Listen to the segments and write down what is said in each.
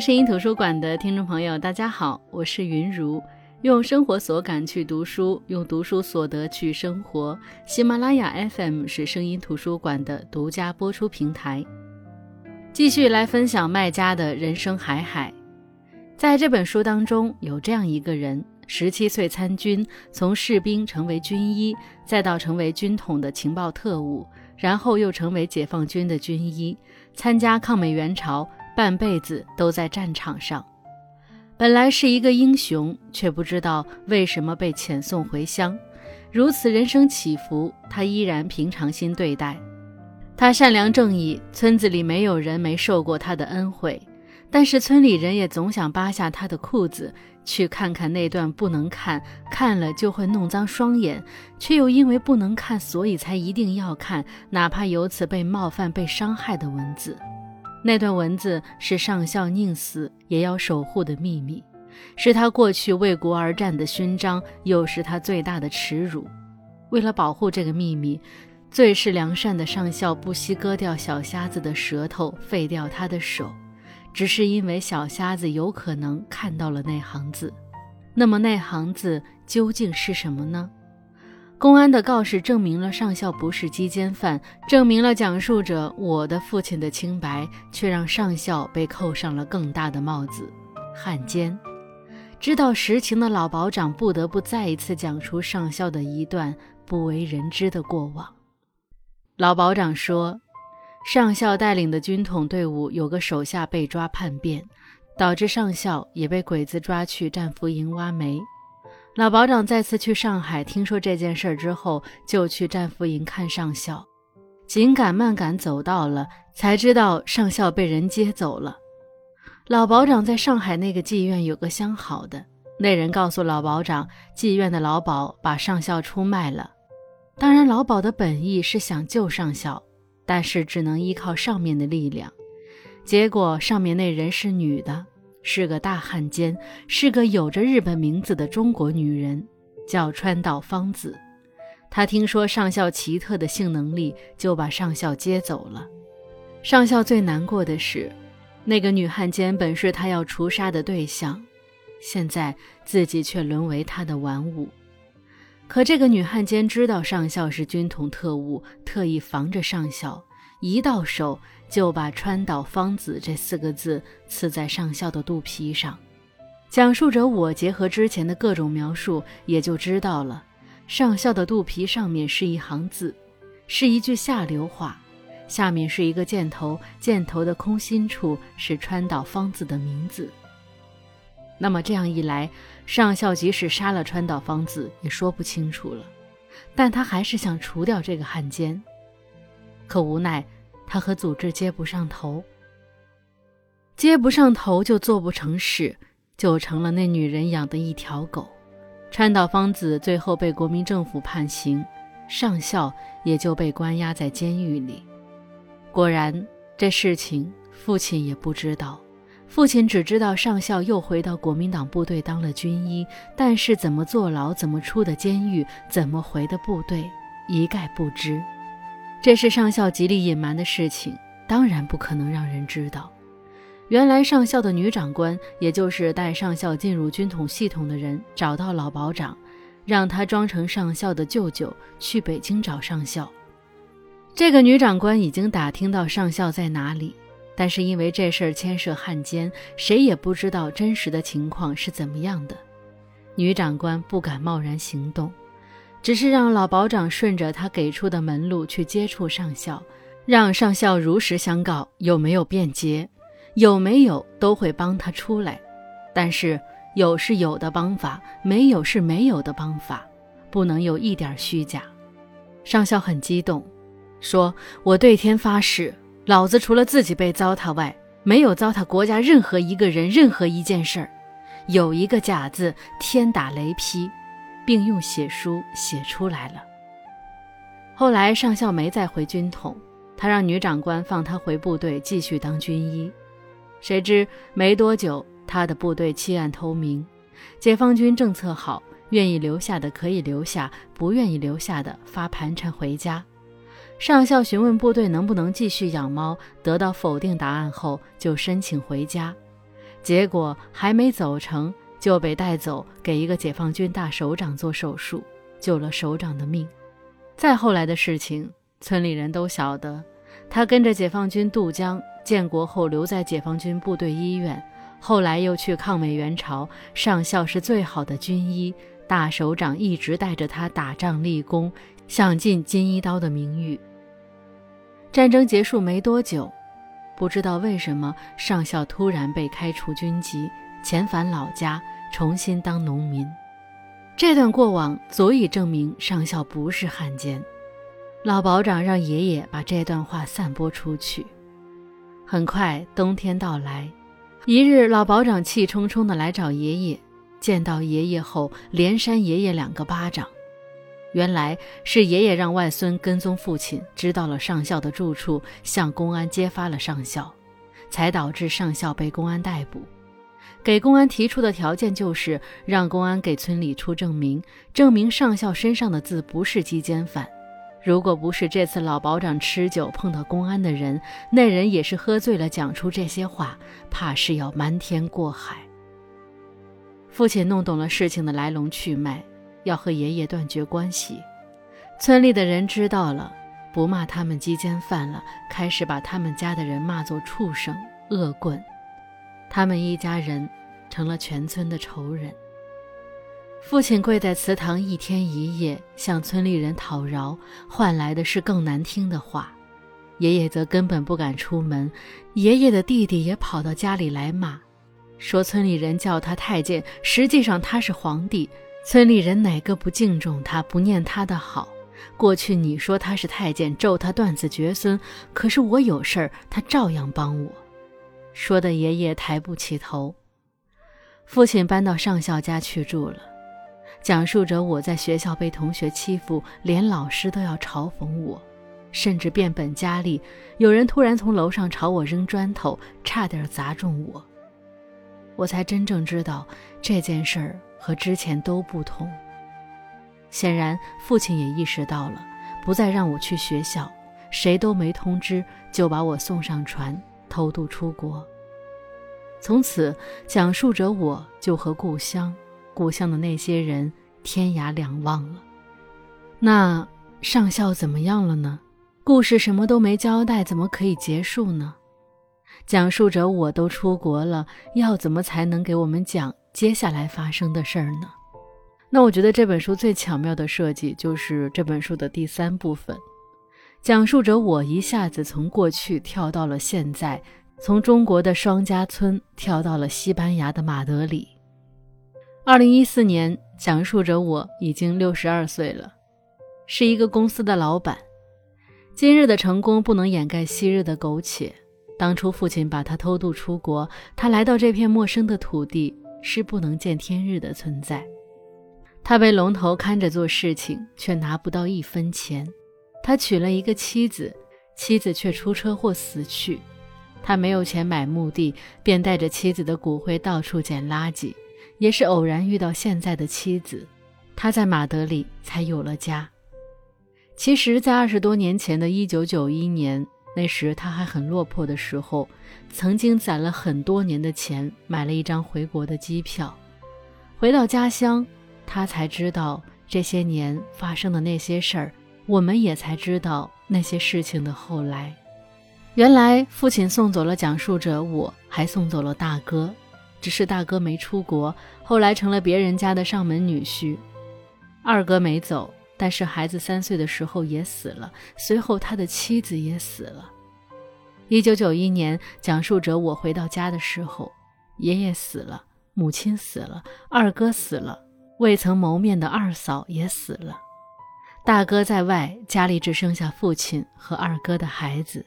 声音图书馆的听众朋友，大家好，我是云如。用生活所感去读书，用读书所得去生活。喜马拉雅 FM 是声音图书馆的独家播出平台。继续来分享麦家的人生海海。在这本书当中，有这样一个人：十七岁参军，从士兵成为军医，再到成为军统的情报特务，然后又成为解放军的军医，参加抗美援朝，半辈子都在战场上。本来是一个英雄，却不知道为什么被遣送回乡。如此人生起伏，他依然平常心对待。他善良正义，村子里没有人没受过他的恩惠。但是村里人也总想扒下他的裤子，去看看那段不能看，看了就会弄脏双眼，却又因为不能看，所以才一定要看，哪怕由此被冒犯、被伤害的文字。那段文字是上校宁死也要守护的秘密，是他过去为国而战的勋章，又是他最大的耻辱。为了保护这个秘密，最是良善的上校不惜割掉小瞎子的舌头，废掉他的手，只是因为小瞎子有可能看到了那行字。那么那行字究竟是什么呢？公安的告示证明了上校不是鸡奸犯，证明了讲述者我的父亲的清白，却让上校被扣上了更大的帽子——汉奸。知道实情的老保长不得不再一次讲出上校的一段不为人知的过往。老保长说，上校带领的军统队伍有个手下被抓叛变，导致上校也被鬼子抓去战俘营挖煤。老保长再次去上海，听说这件事儿之后，就去战俘营看上校。紧赶慢赶走到了，才知道上校被人接走了。老保长在上海那个妓院有个相好的，那人告诉老保长，妓院的老鸨把上校出卖了。当然，老鸨的本意是想救上校，但是只能依靠上面的力量。结果上面那人是女的。是个大汉奸，是个有着日本名字的中国女人，叫川岛芳子。她听说上校奇特的性能力，就把上校接走了。上校最难过的是，那个女汉奸本是他要除杀的对象，现在自己却沦为他的玩物。可这个女汉奸知道上校是军统特务，特意防着上校。一到手就把川岛芳子这四个字刺在上校的肚皮上。讲述者我结合之前的各种描述，也就知道了，上校的肚皮上面是一行字，是一句下流话，下面是一个箭头，箭头的空心处是川岛芳子的名字。那么这样一来，上校即使杀了川岛芳子也说不清楚了，但他还是想除掉这个汉奸，可无奈。他和组织接不上头，接不上头就做不成事，就成了那女人养的一条狗。川岛芳子最后被国民政府判刑，上校也就被关押在监狱里。果然，这事情父亲也不知道，父亲只知道上校又回到国民党部队当了军医，但是怎么坐牢、怎么出的监狱、怎么回的部队，一概不知。这是上校极力隐瞒的事情，当然不可能让人知道。原来上校的女长官，也就是带上校进入军统系统的人，找到老保长，让他装成上校的舅舅去北京找上校。这个女长官已经打听到上校在哪里，但是因为这事儿牵涉汉奸，谁也不知道真实的情况是怎么样的。女长官不敢贸然行动。只是让老保长顺着他给出的门路去接触上校，让上校如实相告有没有便捷，有没有都会帮他出来。但是有是有的帮法，没有是没有的帮法，不能有一点虚假。上校很激动，说：“我对天发誓，老子除了自己被糟蹋外，没有糟蹋国家任何一个人、任何一件事儿。有一个假字，天打雷劈。”并用血书写出来了。后来上校没再回军统，他让女长官放他回部队继续当军医。谁知没多久，他的部队弃暗投明，解放军政策好，愿意留下的可以留下，不愿意留下的发盘缠回家。上校询问部队能不能继续养猫，得到否定答案后，就申请回家。结果还没走成就被带走给一个解放军大首长做手术，救了首长的命。再后来的事情，村里人都晓得。他跟着解放军渡江，建国后留在解放军部队医院，后来又去抗美援朝。上校是最好的军医，大首长一直带着他打仗立功，享尽金一刀的名誉。战争结束没多久，不知道为什么，上校突然被开除军籍，遣返老家，重新当农民。这段过往足以证明上校不是汉奸。老保长让爷爷把这段话散播出去。很快，冬天到来。一日，老保长气冲冲地来找爷爷，见到爷爷后，连扇爷爷两个巴掌。原来是爷爷让外孙跟踪父亲，知道了上校的住处，向公安揭发了上校，才导致上校被公安逮捕。给公安提出的条件就是让公安给村里出证明，证明上校身上的字不是鸡奸犯。如果不是这次老保长吃酒碰到公安的人，那人也是喝醉了讲出这些话，怕是要瞒天过海。父亲弄懂了事情的来龙去脉，要和爷爷断绝关系。村里的人知道了，不骂他们鸡奸犯了，开始把他们家的人骂作畜生、恶棍，他们一家人成了全村的仇人。父亲跪在祠堂一天一夜，向村里人讨饶，换来的是更难听的话。爷爷则根本不敢出门。爷爷的弟弟也跑到家里来骂，说村里人叫他太监，实际上他是皇帝。村里人哪个不敬重他，不念他的好？过去你说他是太监，咒他断子绝孙，可是我有事儿，他照样帮我。说的爷爷抬不起头。父亲搬到上校家去住了。讲述着我在学校被同学欺负，连老师都要嘲讽我，甚至变本加厉。有人突然从楼上朝我扔砖头，差点砸中我。我才真正知道这件事儿和之前都不同。显然，父亲也意识到了，不再让我去学校，谁都没通知，就把我送上船偷渡出国。从此，讲述着我就和故乡。故乡的那些人天涯两望了，那上校怎么样了呢？故事什么都没交代，怎么可以结束呢？讲述者我都出国了，要怎么才能给我们讲接下来发生的事儿呢？那我觉得这本书最巧妙的设计就是这本书的第三部分，讲述着我一下子从过去跳到了现在，从中国的双家村跳到了西班牙的马德里。二零一四年，讲述着我已经六十二岁了，是一个公司的老板。今日的成功不能掩盖昔日的苟且。当初父亲把他偷渡出国，他来到这片陌生的土地，是不能见天日的存在。他被龙头看着做事情，却拿不到一分钱。他娶了一个妻子，妻子却出车祸死去。他没有钱买墓地，便带着妻子的骨灰到处捡垃圾。也是偶然遇到现在的妻子，他在马德里才有了家。其实，在二十多年前的一九九一年，那时他还很落魄的时候，曾经攒了很多年的钱，买了一张回国的机票。回到家乡，他才知道这些年发生的那些事儿，我们也才知道那些事情的后来。原来，父亲送走了讲述者，我还送走了大哥。只是大哥没出国，后来成了别人家的上门女婿。二哥没走，但是孩子三岁的时候也死了，随后他的妻子也死了。一九九一年，讲述者我回到家的时候，爷爷死了，母亲死了，二哥死了，未曾谋面的二嫂也死了。大哥在外，家里只剩下父亲和二哥的孩子。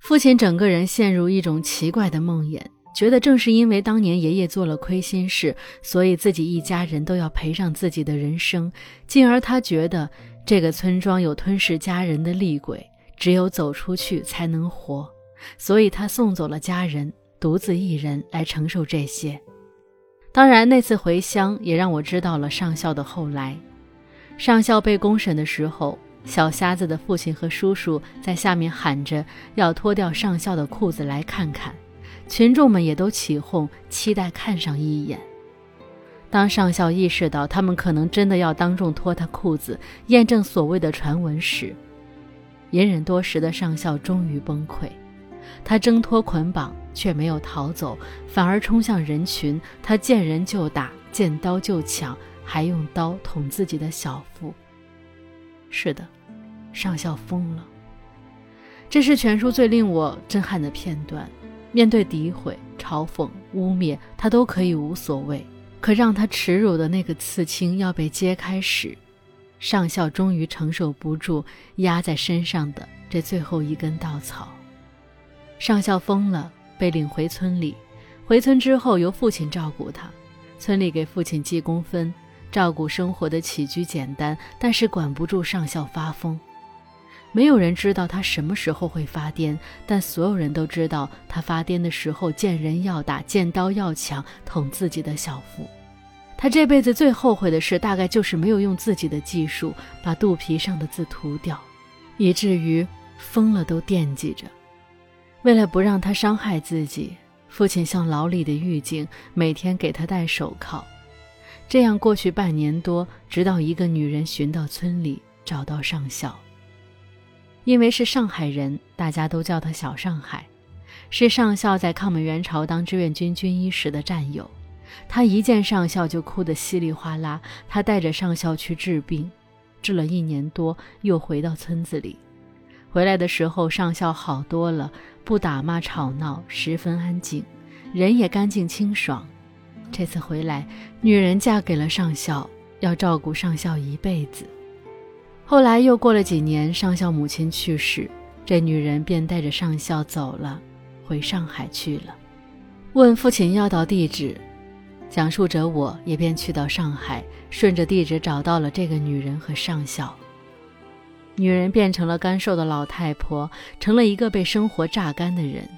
父亲整个人陷入一种奇怪的梦魇。觉得正是因为当年爷爷做了亏心事，所以自己一家人都要赔上自己的人生。进而他觉得这个村庄有吞噬家人的厉鬼，只有走出去才能活，所以他送走了家人，独自一人来承受这些。当然，那次回乡也让我知道了上校的后来。上校被公审的时候，小瞎子的父亲和叔叔在下面喊着要脱掉上校的裤子来看看。群众们也都起哄，期待看上一眼。当上校意识到他们可能真的要当众脱他裤子，验证所谓的传闻时，隐忍多时的上校终于崩溃。他挣脱捆绑，却没有逃走，反而冲向人群。他见人就打，见刀就抢，还用刀捅自己的小腹。是的，上校疯了。这是全书最令我震撼的片段。面对诋毁、嘲讽、污蔑，他都可以无所谓。可让他耻辱的那个刺青要被揭开时，上校终于承受不住压在身上的这最后一根稻草。上校疯了，被领回村里。回村之后，由父亲照顾他。村里给父亲记工分，照顾生活的起居简单，但是管不住上校发疯。没有人知道他什么时候会发癫，但所有人都知道他发癫的时候见人要打，见刀要抢，捅自己的小腹。他这辈子最后悔的事，大概就是没有用自己的技术把肚皮上的字涂掉，以至于疯了都惦记着。为了不让他伤害自己，父亲像牢里的狱警，每天给他戴手铐。这样过去半年多，直到一个女人寻到村里，找到上校。因为是上海人，大家都叫他小上海，是上校在抗美援朝当志愿军军医时的战友。他一见上校就哭得稀里哗啦。他带着上校去治病，治了一年多，又回到村子里。回来的时候，上校好多了，不打骂吵闹，十分安静，人也干净清爽。这次回来，女人嫁给了上校，要照顾上校一辈子。后来又过了几年，上校母亲去世，这女人便带着上校走了，回上海去了。问父亲要到地址，讲述者我也便去到上海，顺着地址找到了这个女人和上校。女人变成了干瘦的老太婆，成了一个被生活榨干的人，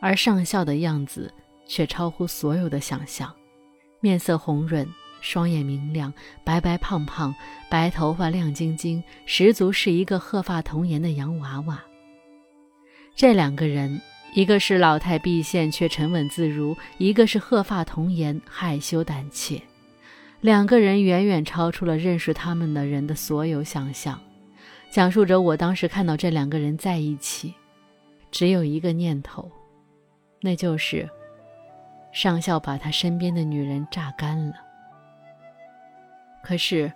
而上校的样子却超乎所有的想象，面色红润，双眼明亮，白白胖胖，白头发亮晶晶，十足是一个鹤发童颜的洋娃娃。这两个人，一个是老态毕现却沉稳自如，一个是鹤发童颜害羞胆怯，两个人远远超出了认识他们的人的所有想象。讲述着我当时看到这两个人在一起，只有一个念头，那就是上校把他身边的女人榨干了。可是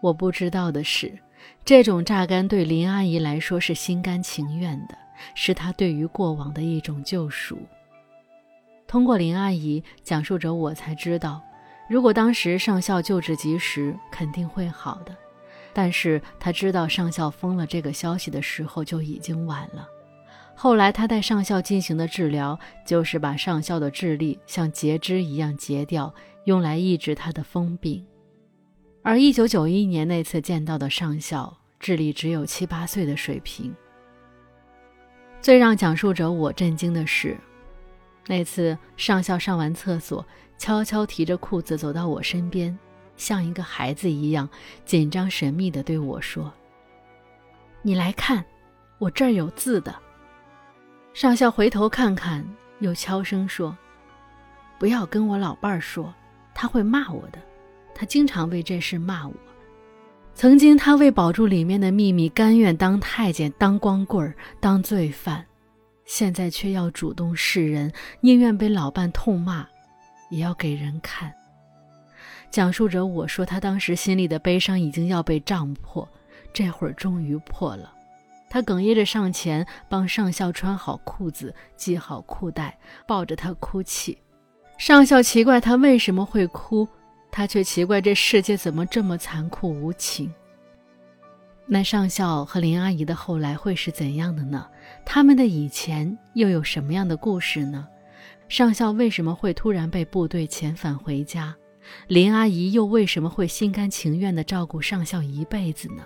我不知道的是，这种榨干对林阿姨来说是心甘情愿的，是她对于过往的一种救赎。通过林阿姨讲述着，我才知道，如果当时上校救治及时，肯定会好的。但是他知道上校疯了这个消息的时候就已经晚了。后来他带上校进行的治疗，就是把上校的智力像截肢一样截掉，用来抑制他的疯病。而一九九一年那次见到的上校，智力只有七八岁的水平。最让讲述者我震惊的是，那次上校上完厕所，悄悄提着裤子走到我身边。像一个孩子一样紧张神秘地对我说：“你来看，我这儿有字的。”上校回头看看，又悄声说：“不要跟我老伴儿说，他会骂我的。他经常为这事骂我。曾经他为保住里面的秘密，甘愿当太监、当光棍儿、当罪犯，现在却要主动示人，宁愿被老伴痛骂，也要给人看。”讲述者我说，他当时心里的悲伤已经要被胀破，这会儿终于破了。他哽咽着上前帮上校穿好裤子，系好裤带，抱着他哭泣。上校奇怪他为什么会哭，他却奇怪这世界怎么这么残酷无情。那上校和林阿姨的后来会是怎样的呢？他们的以前又有什么样的故事呢？上校为什么会突然被部队遣返回家？林阿姨又为什么会心甘情愿地照顾上校一辈子呢？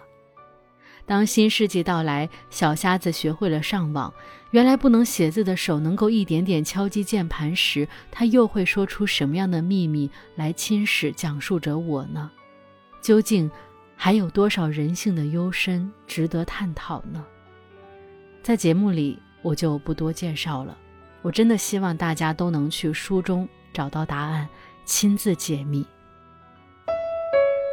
当新世纪到来，小瞎子学会了上网，原来不能写字的手能够一点点敲击键盘时，他又会说出什么样的秘密来侵蚀讲述者我呢？究竟还有多少人性的幽深值得探讨呢？在节目里我就不多介绍了，我真的希望大家都能去书中找到答案，亲自解密。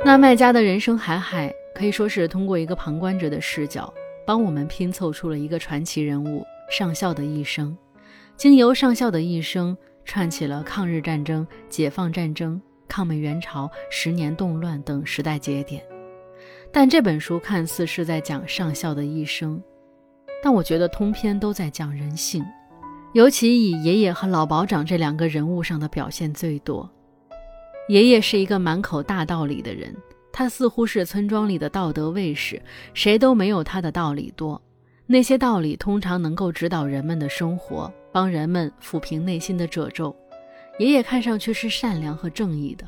那卖家的人生海海可以说是通过一个旁观者的视角，帮我们拼凑出了一个传奇人物上校的一生。经由上校的一生，串起了抗日战争、解放战争、抗美援朝、十年动乱等时代节点。但这本书看似是在讲上校的一生，但我觉得通篇都在讲人性，尤其以爷爷和老保长这两个人物上的表现最多。爷爷是一个满口大道理的人，他似乎是村庄里的道德卫士，谁都没有他的道理多。那些道理通常能够指导人们的生活，帮人们抚平内心的褶皱。爷爷看上去是善良和正义的，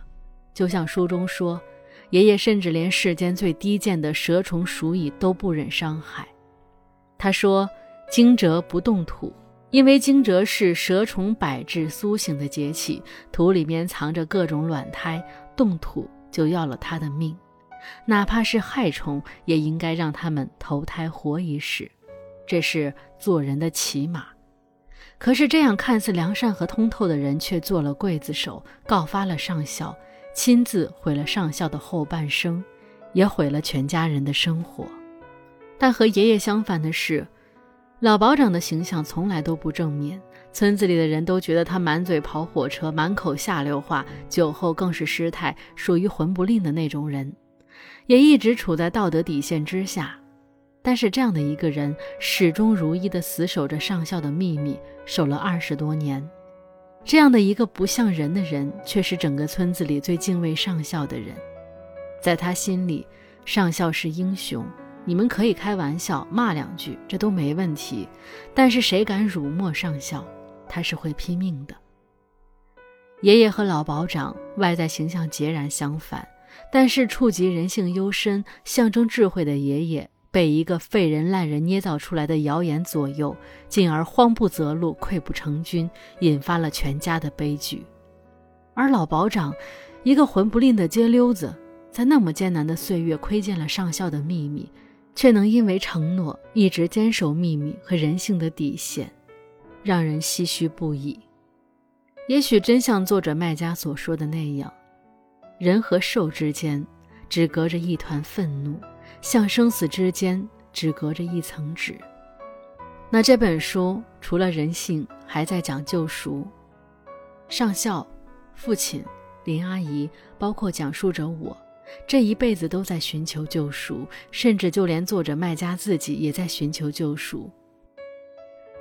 就像书中说，爷爷甚至连世间最低贱的蛇虫鼠蚁都不忍伤害。他说：“惊蛰不动土。”因为惊蛰是蛇虫百至苏醒的节气，土里面藏着各种卵胎，动土就要了他的命。哪怕是害虫，也应该让他们投胎活一世，这是做人的起码。可是这样看似良善和通透的人，却做了刽子手，告发了上校，亲自毁了上校的后半生，也毁了全家人的生活。但和爷爷相反的是。老保长的形象从来都不正面，村子里的人都觉得他满嘴跑火车，满口下流话，酒后更是失态，属于混不吝的那种人，也一直处在道德底线之下。但是这样的一个人，始终如一地死守着上校的秘密，守了二十多年。这样的一个不像人的人，却是整个村子里最敬畏上校的人，在他心里，上校是英雄。你们可以开玩笑骂两句，这都没问题。但是谁敢辱没上校，他是会拼命的。爷爷和老保长外在形象截然相反，但是触及人性幽深、象征智慧的爷爷，被一个废人烂人捏造出来的谣言左右，进而慌不择路、溃不成军，引发了全家的悲剧。而老保长，一个混不吝的街溜子，在那么艰难的岁月窥见了上校的秘密。却能因为承诺一直坚守秘密和人性的底线，让人唏嘘不已。也许真像作者麦家所说的那样，人和兽之间只隔着一团愤怒，像生死之间只隔着一层纸。那这本书除了人性，还在讲救赎。上校、父亲、林阿姨，包括讲述者我。这一辈子都在寻求救赎，甚至就连作者麦家自己也在寻求救赎。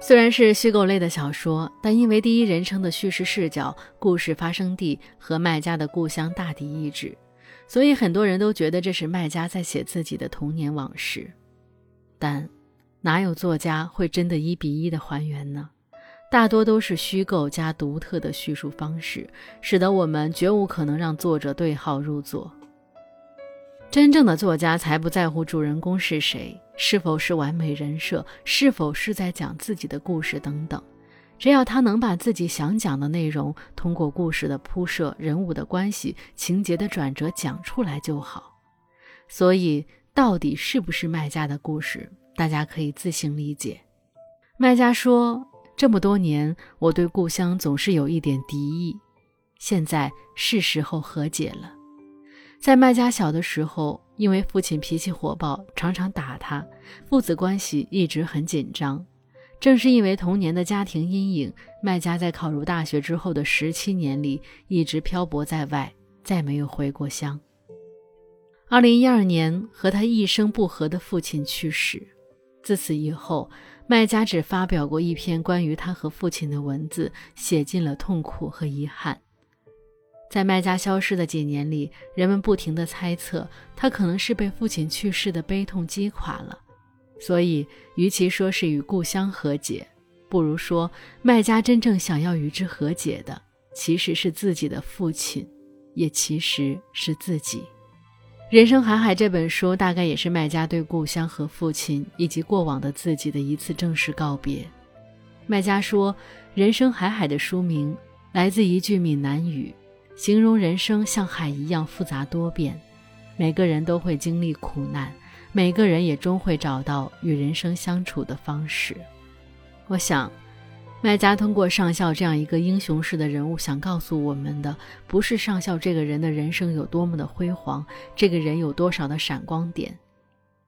虽然是虚构类的小说，但因为第一人称的叙事视角、故事发生地和卖家的故乡大抵一致，所以很多人都觉得这是卖家在写自己的童年往事。但哪有作家会真的一比一的还原呢？大多都是虚构加独特的叙述方式，使得我们绝无可能让作者对号入座。真正的作家才不在乎主人公是谁，是否是完美人设，是否是在讲自己的故事等等。只要他能把自己想讲的内容，通过故事的铺设、人物的关系、情节的转折讲出来就好。所以，到底是不是卖家的故事，大家可以自行理解。卖家说：“这么多年，我对故乡总是有一点敌意，现在是时候和解了。”在麦家小的时候，因为父亲脾气火爆，常常打他，父子关系一直很紧张。正是因为童年的家庭阴影，麦家在考入大学之后的十七年里，一直漂泊在外，再没有回过乡。二零一二年，和他一生不和的父亲去世，自此以后，麦家只发表过一篇关于他和父亲的文字，写尽了痛苦和遗憾。在麦家消失的几年里，人们不停地猜测他可能是被父亲去世的悲痛击垮了。所以，与其说是与故乡和解，不如说麦家真正想要与之和解的，其实是自己的父亲，也其实是自己。《人生海海》这本书大概也是麦家对故乡和父亲以及过往的自己的一次正式告别。麦家说，《人生海海》的书名来自一句闽南语。形容人生像海一样复杂多变，每个人都会经历苦难，每个人也终会找到与人生相处的方式。我想，卖家通过上校这样一个英雄式的人物，想告诉我们的，不是上校这个人的人生有多么的辉煌，这个人有多少的闪光点，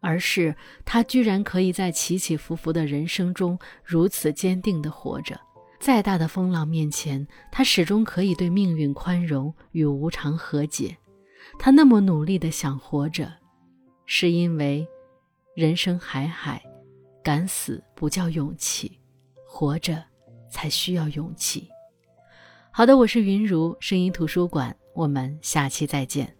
而是他居然可以在起起伏伏的人生中如此坚定地活着。再大的风浪面前，他始终可以对命运宽容与无常和解。他那么努力的想活着，是因为人生海海，敢死不叫勇气，活着。才需要勇气。好的，我是云如声音图书馆，我们下期再见。